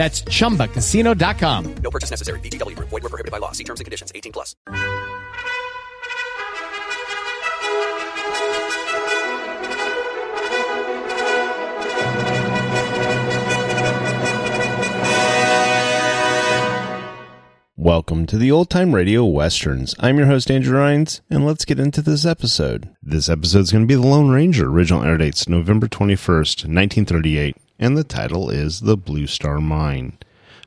That's chumbacasino.com. No purchase necessary. VGW Group. Void were prohibited by law. See terms and conditions. 18 plus. Welcome to the Old Time Radio Westerns. I'm your host, Andrew Rhynes, and let's get into this episode. This episode is going to be The Lone Ranger. Original air dates November 21st, 1938, and the title is The Blue Star Mine.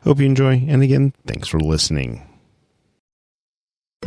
Hope you enjoy, and again, thanks for listening.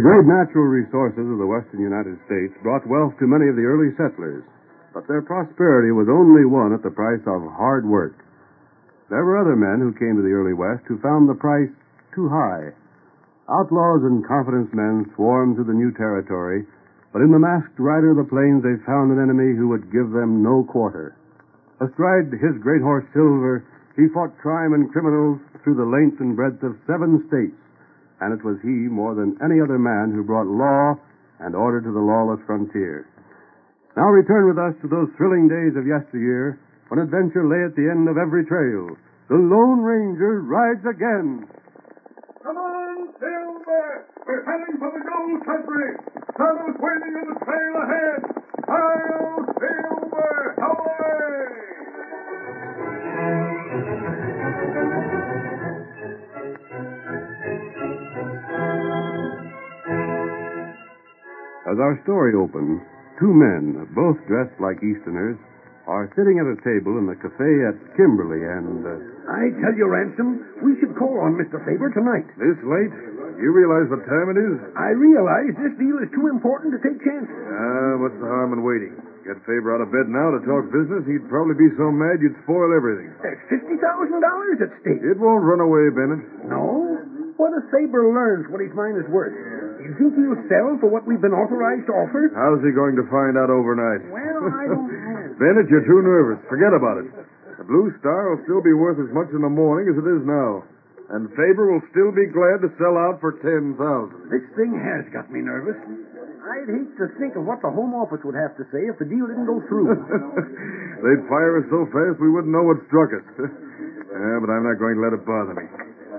The great natural resources of the western United States brought wealth to many of the early settlers, but their prosperity was only won at the price of hard work. There were other men who came to the early West who found the price too high. Outlaws and confidence men swarmed to the new territory, but in the masked rider of the plains they found an enemy who would give them no quarter. Astride his great horse Silver, he fought crime and criminals through the length and breadth of seven states, and it was he more than any other man who brought law and order to the lawless frontier. Now return with us to those thrilling days of yesteryear when adventure lay at the end of every trail. The Lone Ranger rides again. Come on, Silver! We're heading for the gold country! Tunnel's waiting on the trail ahead! I'll As our story opens, two men, both dressed like Easterners, are sitting at a table in the cafe at Kimberly and. Uh, I tell you, Ransom, we should call on Mr. Faber tonight. This late? You realize what time it is? I realize this deal is too important to take chances. Ah, what's the harm in waiting? Get Faber out of bed now to talk business, he'd probably be so mad you'd spoil everything. There's $50,000 at stake. It won't run away, Bennett. No? What if Faber learns what his mine is worth? You think he'll sell for what we've been authorized to offer? How's he going to find out overnight? Well, I don't know. Bennett, you're too nervous. Forget about it. The Blue Star will still be worth as much in the morning as it is now. And Faber will still be glad to sell out for ten thousand. This thing has got me nervous. I'd hate to think of what the Home Office would have to say if the deal didn't go through. They'd fire us so fast we wouldn't know what struck us. yeah, but I'm not going to let it bother me.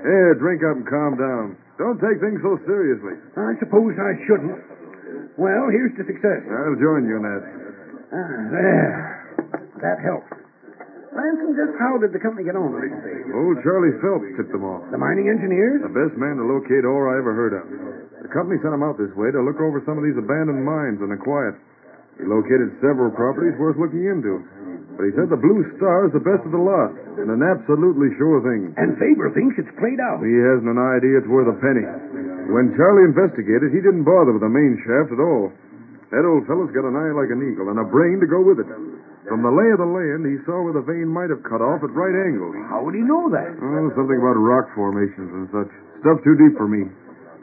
Here, drink up and calm down. Don't take things so seriously. I suppose I shouldn't. Well, here's to success. I'll join you in that. Ah, there. That helps. Ransom, just how did the company get on with this thing? Old Charlie Phelps tipped them off. The mining engineers? The best man to locate ore I ever heard of. The company sent him out this way to look over some of these abandoned mines in the quiet. He located several properties worth looking into. But he said the Blue Star is the best of the lot, and an absolutely sure thing. And Faber thinks it's played out. He hasn't an idea it's worth a penny. When Charlie investigated, he didn't bother with the main shaft at all. That old fellow's got an eye like an eagle and a brain to go with it. From the lay of the land, he saw where the vein might have cut off at right angles. How would he know that? Oh, something about rock formations and such. Stuff too deep for me.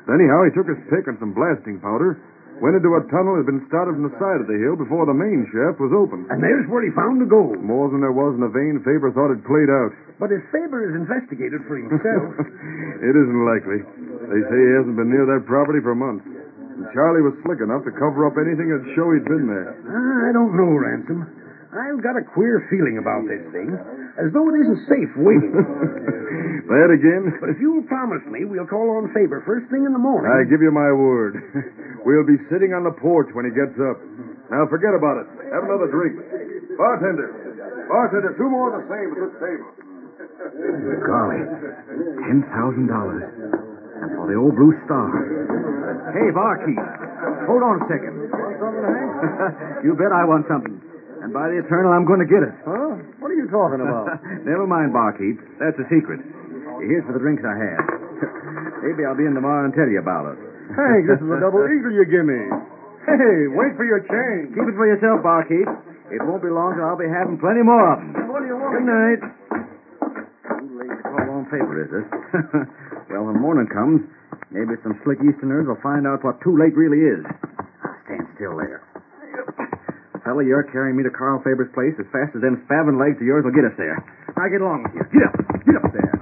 Anyhow, he took his pick and some blasting powder, went into a tunnel that had been started from the side of the hill before the main shaft was opened. And there's where he found the gold. More than there was in the vein Faber thought had played out. But if Faber is investigated for himself. it isn't likely. They say he hasn't been near that property for months. And Charlie was slick enough to cover up anything that'd show he'd been there. Ah, I don't know, Ransom. I've got a queer feeling about this thing, as though it isn't safe waiting. that again? But if you'll promise me we'll call on Faber first thing in the morning. I give you my word. we'll be sitting on the porch when he gets up. Now forget about it. Have another drink. Bartender. Bartender, two more of the same at this table. Golly. Ten thousand dollars. And for the old Blue Star. Hey, barkeep. Hold on a second. you bet I want something. And by the eternal, I'm going to get it. Huh? What are you talking about? Never mind, barkeep. That's a secret. Here's for the drinks I had. Maybe I'll be in tomorrow and tell you about it. Hank, this is a double eagle you give me. Hey, wait for your change. Keep it for yourself, barkeep. It won't be long till I'll be having plenty more of them. What do you want? Good night. Too late to call on Faber, is it? well, when morning comes, maybe some slick Easterners will find out what too late really is. Now, stand still there. Fella, you're carrying me to Carl Faber's place as fast as them spavined legs of yours will get us there. Now get along with you. Get up. Get up there.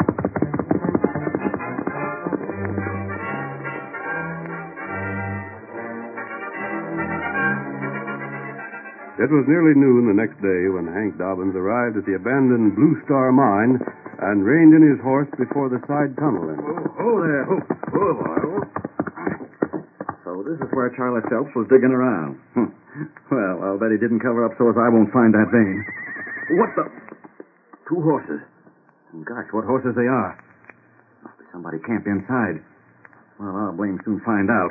It was nearly noon the next day when Hank Dobbins arrived at the abandoned Blue Star mine and reined in his horse before the side tunnel entrance. Oh, oh there. Oh, oh, boy. Oh. So this is where Charlie Phelps was digging around. Hmm. Well, I'll bet he didn't cover up so as I won't find that vein. What the? Two horses. Gosh, what horses they are. Must be somebody camped inside. Well, I'll blame soon find out.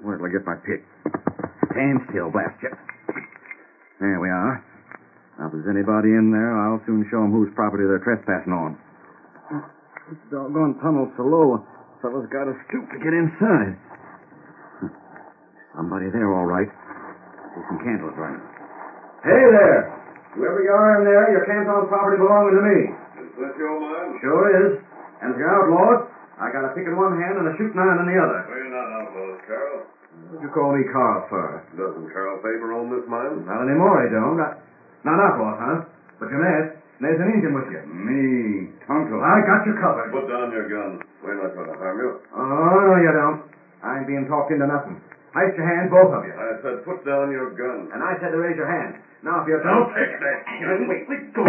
Where till I get my pick? Stand still, blast you. There we are. Now, if there's anybody in there, I'll soon show 'em whose property they're trespassing on. This doggone tunnel's so low, fellow's got to stoop to get inside. Somebody there, all right. See some candles burning. Hey there! Whoever you are in there, you're camped on property belonging to me. Is this your mine? Sure is. And if you're outlawed, I got a pick in one hand and a shooting iron in the other. We're not outlaws, Carl. What'd you call me Carl for? Doesn't Carl Faber own this mine? Not anymore, I don't. I... Not outlaws, huh? But you're mad. There's an Indian with you. Me, Tonto. I got you covered. Put down your gun. We're not going to harm you. Oh, no, you don't. I ain't being talked into nothing. Place your hands, both of you. I said put down your gun. And I said to raise your hand. Now, if you Don't don't... take that. Wait, wait, go.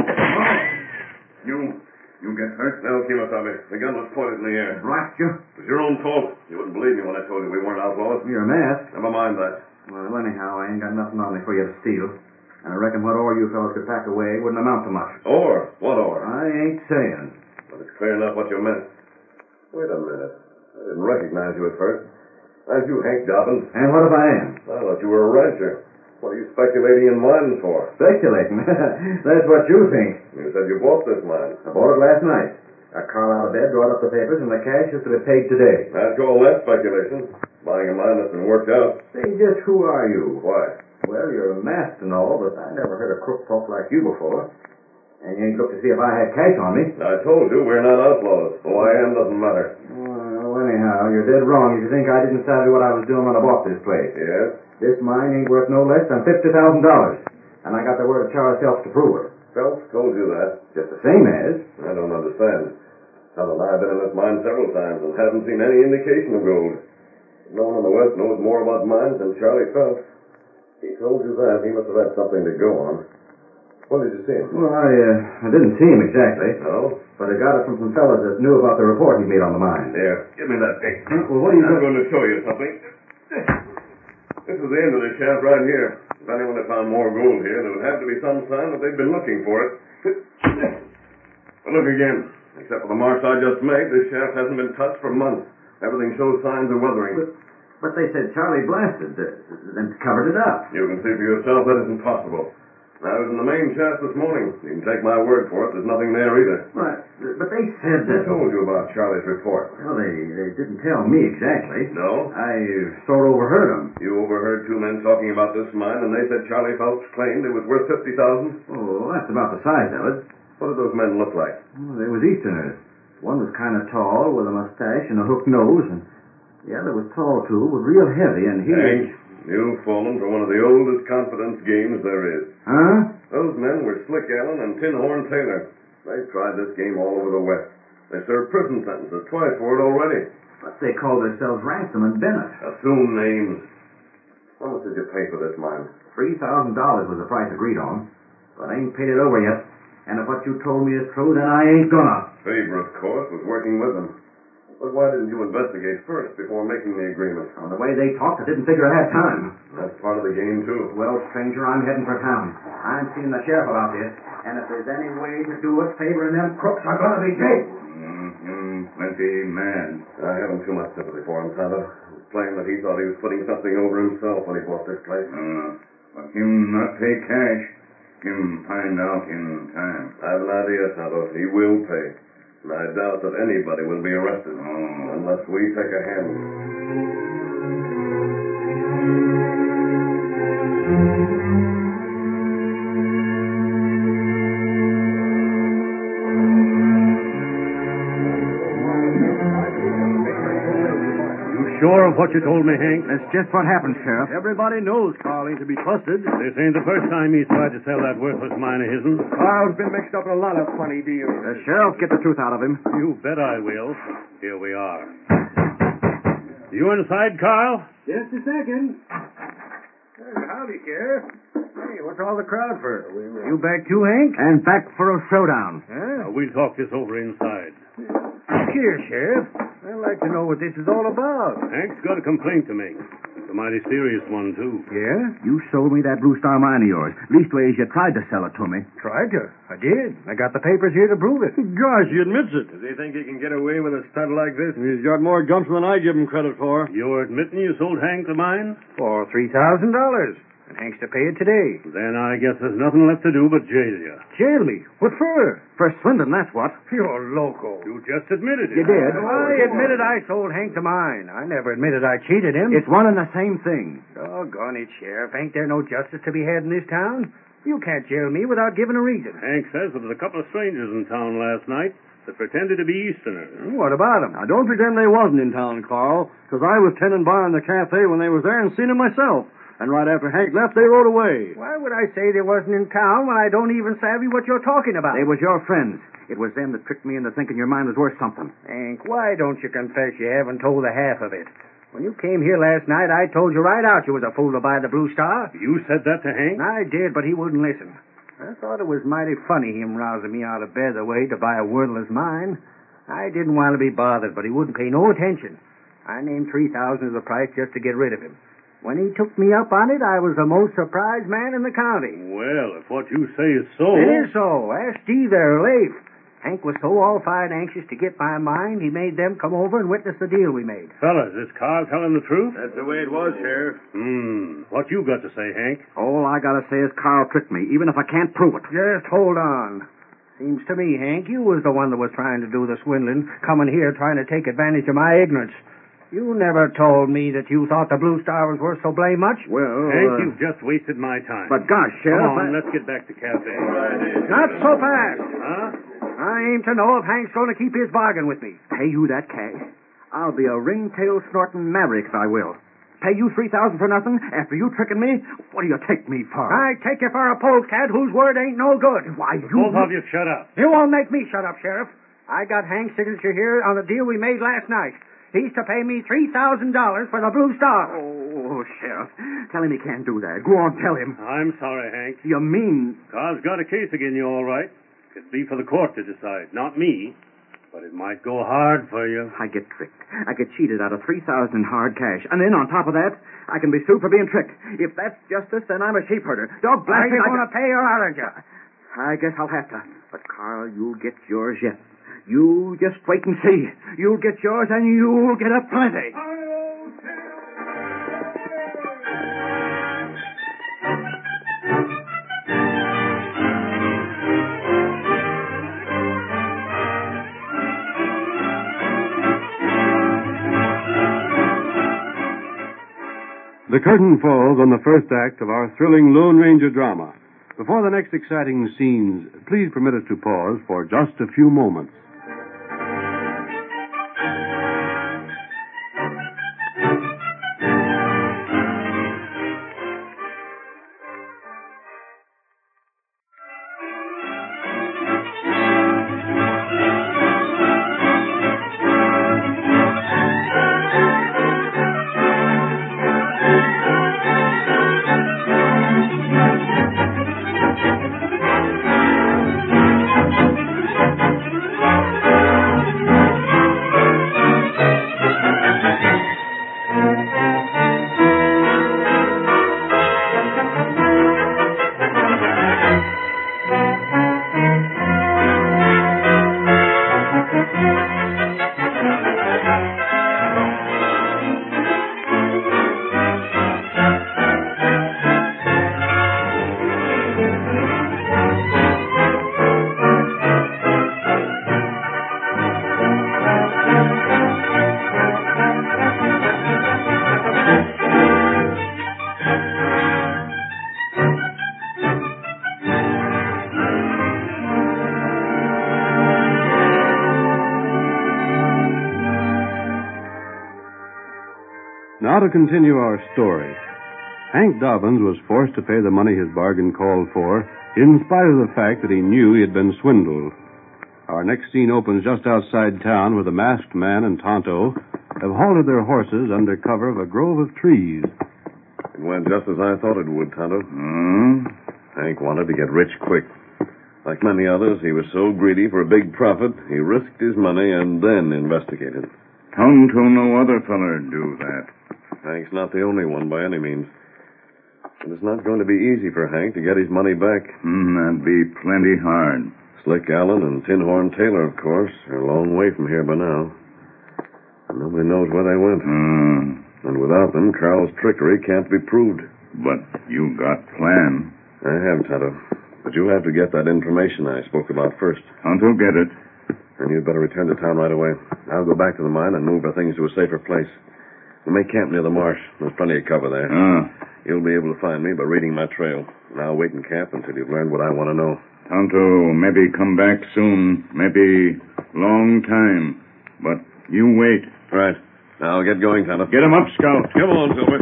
You, you get hurt? No, Kimasabi. The gun was pointed in the air. Blast you. It was your own fault. You wouldn't believe me when I told you we weren't outlaws. You're masked. Never mind that. Well, anyhow, I ain't got nothing on me for you to steal. And I reckon what all you fellows could pack away wouldn't amount to much. Or? What or? I ain't saying. But it's clear enough what you meant. Wait a minute. I didn't recognize you at first. Aren't you Hank Dobbins? And what if I am? I thought you were a rancher. What are you speculating in mines for? Speculating. That's what you think. You said you bought this mine. I bought it last night. Got Carl out of bed, brought up the papers, and the cash is to be paid today. After all that speculation, buying a mine that's been worked out. Say, just who are you? Why? Well, you're a masked and all, but I never heard a crook talk like you before. And you ain't looked to see if I had cash on me. I told you we're not outlaws. Who I am doesn't matter. Well, anyhow, you're dead wrong if you think I didn't savvy what I was doing when I bought this place. Yes? This mine ain't worth no less than fifty thousand dollars. And I got the word of Charlie Phelps to prove it. Phelps told you that. Just the same as. I don't understand. And I have been in this mine several times and haven't seen any indication of gold. No one in the West knows more about mines than Charlie Phelps. He told you that. He must have had something to go on. When did you see him? Well, I, uh, I didn't see him exactly. No? But I got it from some fellas that knew about the report he made on the mine. There. give me that pick. Well, what are you I'm going to show you something. This is the end of the shaft right here. If anyone had found more gold here, there would have to be some sign that they'd been looking for it. But look again. Except for the marks I just made, this shaft hasn't been touched for months. Everything shows signs of weathering. But they said Charlie blasted it and covered it up. You can see for yourself that isn't possible. I was in the main shaft this morning. You can take my word for it. There's nothing there either. But, but they said I that. told you about Charlie's report. Well, they, they didn't tell me exactly. No? I sort of overheard them. You overheard two men talking about this mine, and they said Charlie Phelps claimed it was worth fifty thousand. Oh, that's about the size of it. What did those men look like? Well, they was Easterners. One was kind of tall with a mustache and a hooked nose, and the other was tall too, but real heavy, and he. Hank, you've fallen for one of the oldest confidence games there is. Huh? Those men were Slick Allen and Tin Horn Taylor. They've tried this game all over the West. They served prison sentences twice for it already. But they call themselves Ransom and Bennett. Assume names. How much did you pay for this mine? Three thousand dollars was the price agreed on, but I ain't paid it over yet. And if what you told me is true, then I ain't gonna. Faber, of course, was working with them. But why didn't you investigate first before making the agreement? On the way they talked, I didn't figure I had time. That's part of the game, too. Well, stranger, I'm heading for town. I'm seeing the sheriff about this, and if there's any way to do it, Faber and them crooks are gonna be jailed. Mm-hmm. Plenty man. I haven't too much sympathy for him, Tonto. It's plain that he thought he was putting something over himself when he bought this place. Uh, but him not pay cash. Him find out in time. I have an idea, Tonto. He will pay. And I doubt that anybody will be arrested Oh. unless we take a hand. What you told me, Hank? That's just what happened, Sheriff. Everybody knows Carl ain't to be trusted. This ain't the first time he's tried to sell that worthless mine of his'n. Carl's been mixed up in a lot of funny deals. The sheriff get the truth out of him. You bet I will. Here we are. You inside, Carl? Just a second. howdy, Sheriff. Hey, what's all the crowd for? You back too, Hank? And back for a showdown. Huh? Uh, we'll talk this over inside. Here, Sheriff. I'd like to know what this is all about. Hank's got a complaint to make. It's a mighty serious one, too. Yeah? You sold me that Blue Star mine of yours. Leastways, you tried to sell it to me. Tried to. I did. I got the papers here to prove it. Gosh, he admits it. Does he think he can get away with a stunt like this? He's got more gumption than I give him credit for. You're admitting you sold Hank the mine? For $3,000. And Hank's to pay it today. Then I guess there's nothing left to do but jail you. Jail me? What for? For swindling, that's what. You're loco. You just admitted it. You it. did. Oh, I admitted I sold Hank to mine. I never admitted I cheated him. It's one and the same thing. Doggone it, Sheriff. Ain't there no justice to be had in this town? You can't jail me without giving a reason. Hank says there was a couple of strangers in town last night that pretended to be Easterners. Hmm, what about them? Now, don't pretend they wasn't in town, Carl, because I was tending bar in the cafe when they was there and seen 'em myself. And right after Hank left, they rode away. Why would I say they wasn't in town when I don't even savvy what you're talking about? They was your friends. It was them that tricked me into thinking your mind was worth something. Hank, why don't you confess you haven't told the half of it? When you came here last night, I told you right out you was a fool to buy the Blue Star. You said that to Hank? I did, but he wouldn't listen. I thought it was mighty funny him rousing me out of bed the way to buy a worthless mine. I didn't want to be bothered, but he wouldn't pay no attention. I named three thousand as the price just to get rid of him. When he took me up on it, I was the most surprised man in the county. Well, if what you say is so. It is so. Ask Steve there, Leif. Hank was so all fired anxious to get my mind, he made them come over and witness the deal we made. Fellas, is Carl telling the truth? That's the way it was, Sheriff. Hmm. What you got to say, Hank? All I gotta say is Carl tricked me, even if I can't prove it. Just hold on. Seems to me, Hank, you was the one that was trying to do the swindling, coming here trying to take advantage of my ignorance. You never told me that you thought the Blue Star was worth so blame much. Well, Hank, uh, you've just wasted my time. But gosh, Sheriff, Come on, I- let's get back to cafe. Not so fast. Huh? I aim to know if Hank's going to keep his bargain with me. pay you that cash. I'll be a ringtail snorting maverick if I will. Pay you three thousand for nothing after you tricking me? What do you take me for? I take you for a polecat whose word ain't no good. Why, you... Both of you shut up. You won't make me shut up, Sheriff. I got Hank's signature here on the deal we made last night. He's to pay me $3,000 for the Blue Star. Oh, Sheriff, tell him he can't do that. Go on, tell him. I'm sorry, Hank. You mean... Carl's got a case again you, all right. It'd be for the court to decide, not me. But it might go hard for you. I get tricked. I get cheated out of three thousand in hard cash. And then on top of that, I can be sued for being tricked. If that's justice, then I'm a sheep herder. Dog Are blast you me, I going to pay or aren't you? I guess I'll have to. But, Carl, you'll get yours yet. You just wait and see. You'll get yours, and you'll get a plenty. The curtain falls on the first act of our thrilling Lone Ranger drama. Before the next exciting scenes, please permit us to pause for just a few moments. Now to continue our story. Hank Dobbins was forced to pay the money his bargain called for, in spite of the fact that he knew he had been swindled. Our next scene opens just outside town where the masked man and Tonto have halted their horses under cover of a grove of trees. It went just as I thought it would, Tonto. Hmm? Hank wanted to get rich quick. Like many others, he was so greedy for a big profit, he risked his money and then investigated. Tonto no other feller do that. Hank's not the only one by any means. And it's not going to be easy for Hank to get his money back. Hmm, that'd be plenty hard. Slick Allen and Tin Horn Taylor, of course, are a long way from here by now. And nobody knows where they went. Hmm. And without them, Carl's trickery can't be proved. But you got plan. I have, Tonto. But you'll have to get that information I spoke about first. Tonto get it. And you'd better return to town right away. I'll go back to the mine and move our things to a safer place. We may camp near the marsh. There's plenty of cover there. Ah. You'll be able to find me by reading my trail. And I'll wait in camp until you've learned what I want to know. Tonto maybe come back soon. Maybe long time. But you wait. Right. Now get going, Tonto. Get him up, Scout. Come on, Silver.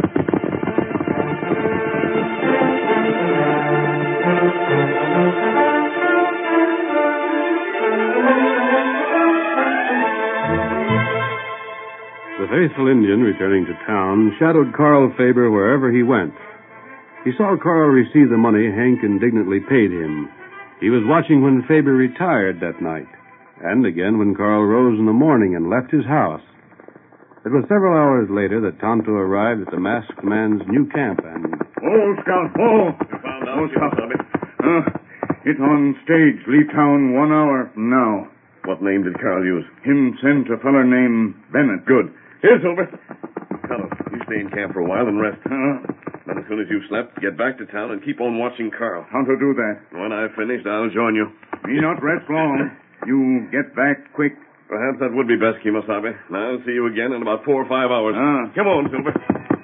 Faithful Indian returning to town shadowed Carl Faber wherever he went. He saw Carl receive the money Hank indignantly paid him. He was watching when Faber retired that night, and again when Carl rose in the morning and left his house. It was several hours later that Tonto arrived at the masked man's new camp and. Oh, Scout, oh! You found out, oh, Scout. Uh, it's on stage, Leave Town, one hour from now. What name did Carl use? Him sent a feller named Bennett. Good. Here, Silver. Fellow, you stay in camp for a while and rest. Uh, then as soon as you've slept, get back to town and keep on watching Carl. How to do that? When I've finished, I'll join you. Me not rest long. You get back quick. Perhaps that would be best, Kimosabe. I'll see you again in about four or five hours. Ah. Come on, Silver.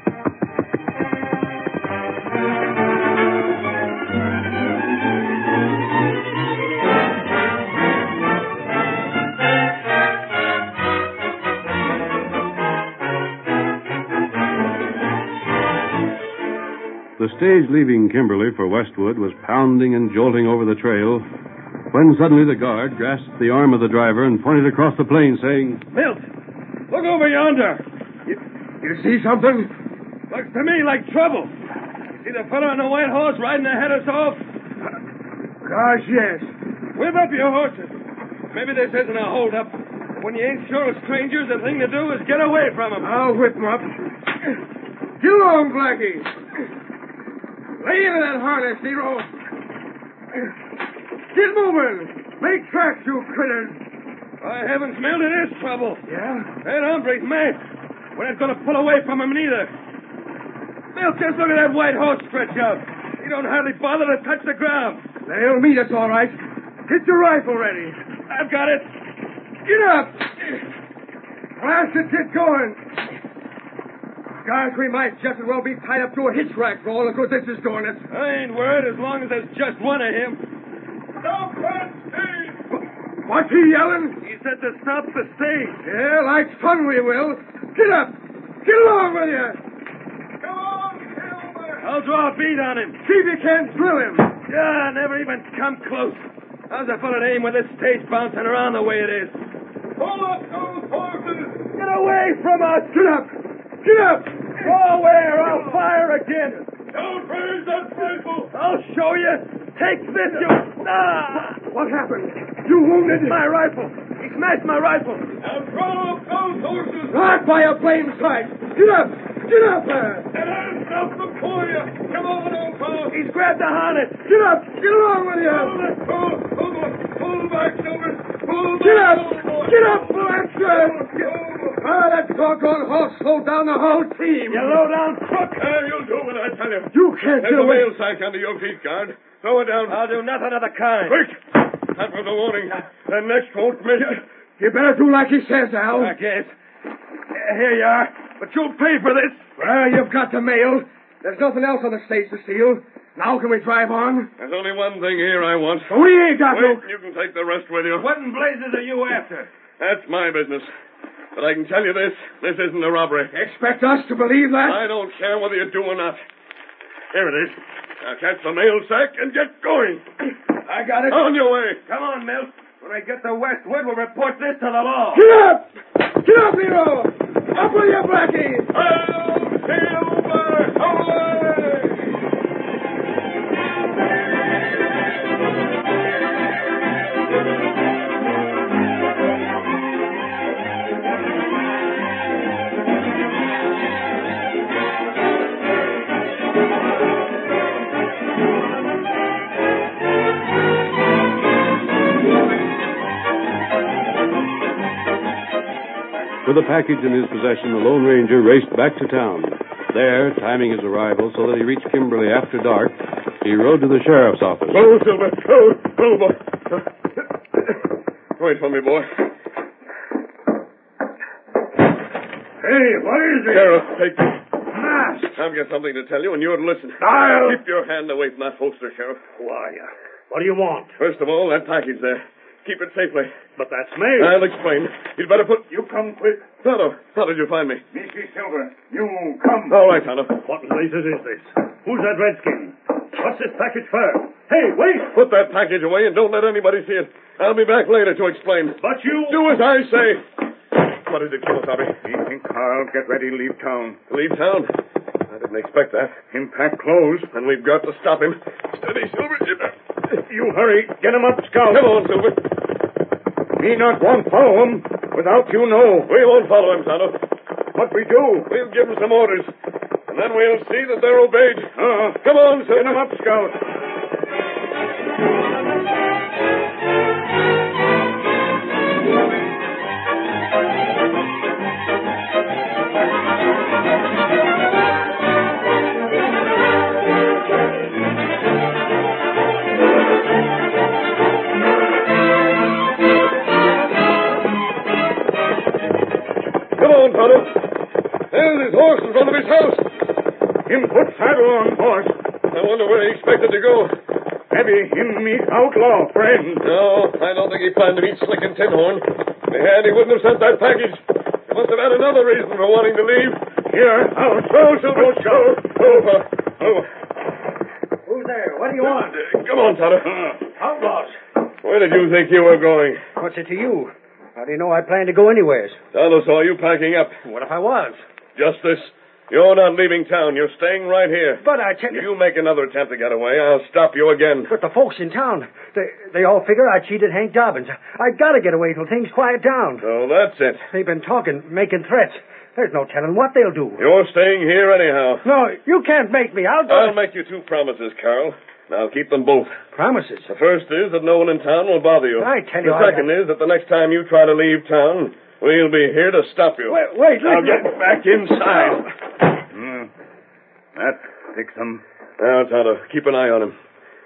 Stage leaving Kimberly for Westwood was pounding and jolting over the trail when suddenly the guard grasped the arm of the driver and pointed across the plain, saying, Milt, look over yonder. You, you see something? Looks to me like trouble. You see the fellow on the white horse riding ahead of us off? Gosh, yes. Whip up your horses. Maybe this isn't a holdup. When you ain't sure of strangers, the thing to do is get away from them. I'll whip them up. Get along, Blackie. Lay into that harness, Nero. Get moving. Make tracks, you critters. By heavens, Milt, it is trouble. Yeah? That hombre's mad. We're not going to pull away from him neither. Milt, just look at that white horse stretch out. He don't hardly bother to touch the ground. They'll meet us all right. Get your rifle ready. I've got it. Get up. Blast it, get going. Gosh, we might just as well be tied up to a hitch rack for all the good this is doing us. I ain't worried as long as there's just one of him. Stop that stage! What's he yelling? He said to stop the stage. Yeah, like fun we will. Get up. Get along with you. Come on, Silver. I'll draw a bead on him. See if you can't drill him. Yeah, never even come close. How's a fellow to aim with this stage bouncing around the way it is? Pull up those horses! Get away from us! Get up! Get up! Go away or I'll fire again! Don't raise that rifle! I'll show you! Take this, you... Ah! What happened? You wounded? My rifle! He smashed my rifle! Now draw up those horses! Right by your blame sight! Get up! Get up there! And I'll stop them for you! Come on, old fellow! He's grabbed the harness! Get up! Get along with you! Pull, pull, pull, pull back, Silver! Pull back! Get up! Get up, Blanchard! Ah, that doggone horse slowed down the whole team. You low down crook! Uh, you'll do what I tell you. You can't There's do a it. mail sack under your feet, guard. Throw it down. I'll do nothing of the kind. Quick! That was a warning. The next won't miss. You better do like he says, Al. I guess. Here you are. But you'll pay for this. Well, you've got the mail. There's nothing else on the stage to steal. Now can we drive on? There's only one thing here I want. We ain't got Wait, no... you can take the rest with you. What in blazes are you after? That's my business. But I can tell you this. This isn't a robbery. Expect us to believe that? I don't care whether you do or not. Here it is. Now catch the mail sack and get going. I got it. On your way. Come on, Milt. When I get to Westwood, we'll report this to the law. Get up! Get up, Nero! Up with you, Blackie! With the package in his possession, the Lone Ranger raced back to town. There, timing his arrival so that he reached Kimberly after dark, he rode to the sheriff's office. Go, Silver. Go. Go, boy. Wait for me, boy. Hey, what is it? Sheriff, take this. Mask. I've got something to tell you, and you're to listen. I'll- Keep your hand away from that holster, Sheriff. Who are you? what do you want? First of all, that package there. Keep it safely. But that's me. I'll explain. You'd better put... You come quick. Tonto, how did you find me? Missy Silver, you come. All right, Tonto. What blazes is this? Who's that redskin? What's this package for? Hey, wait! Put that package away and don't let anybody see it. I'll be back later to explain. But you... Do as I say. What is it, Kimasabi? He think Carl get ready to leave town. Leave town? I didn't expect that. Him pack clothes. And we've got to stop him. Steady, Silver. You hurry. Get him up, Scout. Come on, Silver. Me not want follow him without you know. We won't follow him, Tonto. What we do? We'll give him some orders. And then we'll see that they're obeyed. Uh, Come on, Silver. get him up, Scout. Come on, Tonto. There's his horse in front of his house. Him put saddle on horse. I wonder where he expected to go. Maybe him meet outlaw friend. No, I don't think he planned to meet Slick and Tinhorn. If he had, he wouldn't have sent that package. He must have had another reason for wanting to leave. Here, I'll throw Silver Scout. Over. Over. Who's there? What do you want? Come on, Tonto. Outlaws. Where did you think you were going? What's it to you? How do you know I plan to go anywheres? Tonto saw you packing up. What if I was? Justice. You're not leaving town. You're staying right here. But I tell you If you make another attempt to get away, I'll stop you again. But the folks in town, they, they all figure I cheated Hank Dobbins. I gotta get away till things quiet down. So that's it. They've been talking, making threats. There's no telling what they'll do. You're staying here anyhow. No, you can't make me. I'll go. I'll make you two promises, Carl. Now keep them both. Promises? The first is that no one in town will bother you. I tell you, The I- second is that the next time you try to leave town, we'll be here to stop you. Wait, wait, Now get back inside. Hmm. That fix him. Now, Tonto, keep an eye on him.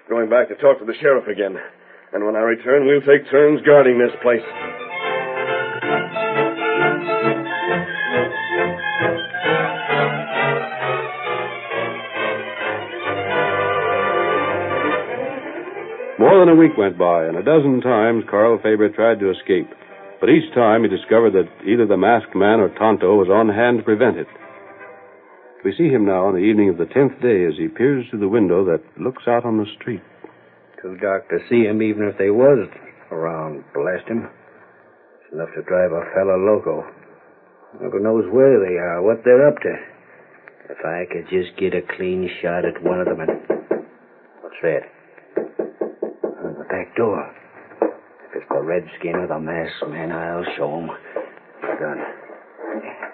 Going back to talk to the sheriff again. And when I return, we'll take turns guarding this place. Than a week went by, and a dozen times Carl Faber tried to escape. But each time he discovered that either the masked man or Tonto was on hand to prevent it. We see him now on the evening of the tenth day as he peers through the window that looks out on the street. Too dark to see him, even if they was around. Blast him. It's enough to drive a fellow loco. Never knows where they are, what they're up to. If I could just get a clean shot at one of them and... What's that? The back door. If it's the redskin or the masked man, I'll show him. Gun.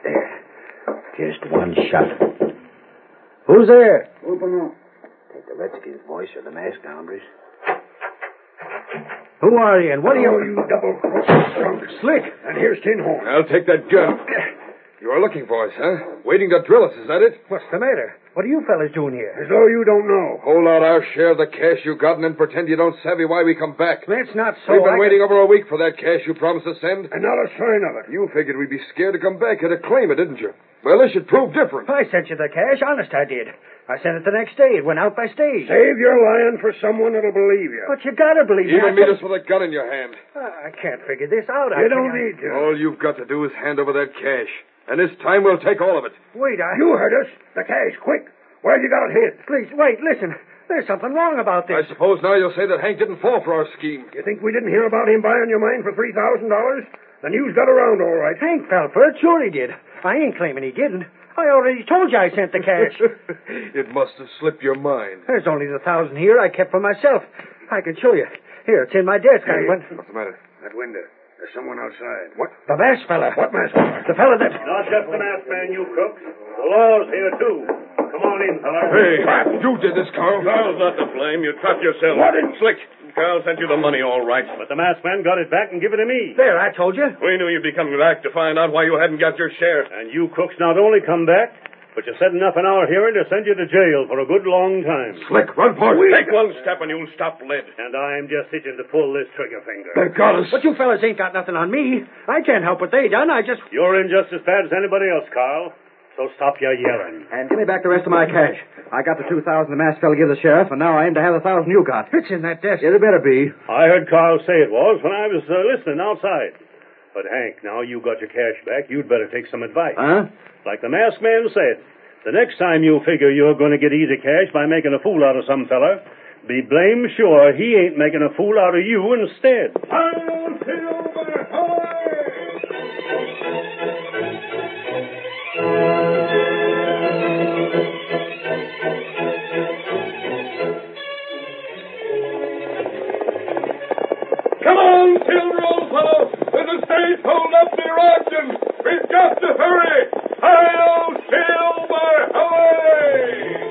There. Just one shot. Who's there? Open up. Take the redskin's voice or the masked hombres. Who are you and what are you... Oh, you double-crossed skunk. Slick. And here's Tinhorn. I'll take that gun. You are looking for us, huh? Waiting to drill us, is that it? What's the matter? What are you fellas doing here? As though you don't know. Hold out our share of the cash you got and then pretend you don't savvy why we come back. That's not so. We've been I waiting over a week for that cash you promised to send. And not a sign of it. You figured we'd be scared to come back here to claim it, didn't you? Well, this should prove different. I sent you the cash. Honest, I did. I sent it the next day. It went out by stage. Save your lying for someone that'll believe you. But you gotta believe me. Even I meet said- us with a gun in your hand. I can't figure this out. I don't can't. need to. All you've got to do is hand over that cash. And this time we'll take all of it. Wait, I... You heard us. The cash, quick. Where you got it hid? Please, wait, listen. There's something wrong about this. I suppose now you'll say that Hank didn't fall for our scheme. You think we didn't hear about him buying your mine for $3,000? The news got around all right. Hank fell for it. Sure he did. I ain't claiming he didn't. I already told you I sent the cash. it must have slipped your mind. There's only the thousand here I kept for myself. I can show you. Here, it's in my desk. I went... What's the matter? That window. There's someone outside. What? The masked fella. What mask fella? The fella that... Not just the masked man, you crooks. The law's here, too. Come on in, fella. Hey, You did this, Carl. Carl's not to blame. You trapped yourself. What in- Slick? Carl sent you the money, all right. But the masked man got it back and give it to me. There, I told you. We knew you'd be coming back to find out why you hadn't got your share. And you crooks not only come back, but you said enough in our hearing to send you to jail for a good long time. Slick, run for it. Take one step and you'll stop lead. And I'm just itching to pull this trigger finger. They got us. But you fellas ain't got nothing on me. I can't help what they done. I just... You're in just as bad as anybody else, Carl. So stop your yelling. And give me back the rest of my cash. I got the two thousand the masked fella gave the sheriff, and now I aim to have the thousand you got. It's in that desk. It better be. I heard Carl say it was when I was uh, listening outside. But, Hank, now you got your cash back, you'd better take some advice. Huh? Like the masked man said, the next time you figure you're going to get easy cash by making a fool out of some feller, be blame sure he ain't making a fool out of you instead. I'll silver Come on, Silver, old fellow! Hold up, the Russians! We've got to hurry. Hail, Silver! Hooray!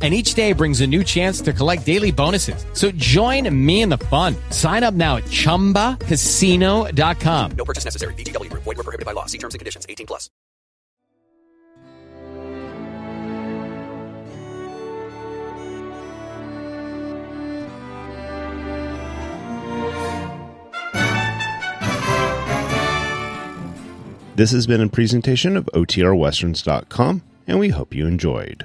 and each day brings a new chance to collect daily bonuses. So join me in the fun. Sign up now at ChumbaCasino.com. No purchase necessary. VGW. Void were prohibited by law. See terms and conditions. 18 plus. This has been a presentation of OTRWesterns.com, and we hope you enjoyed.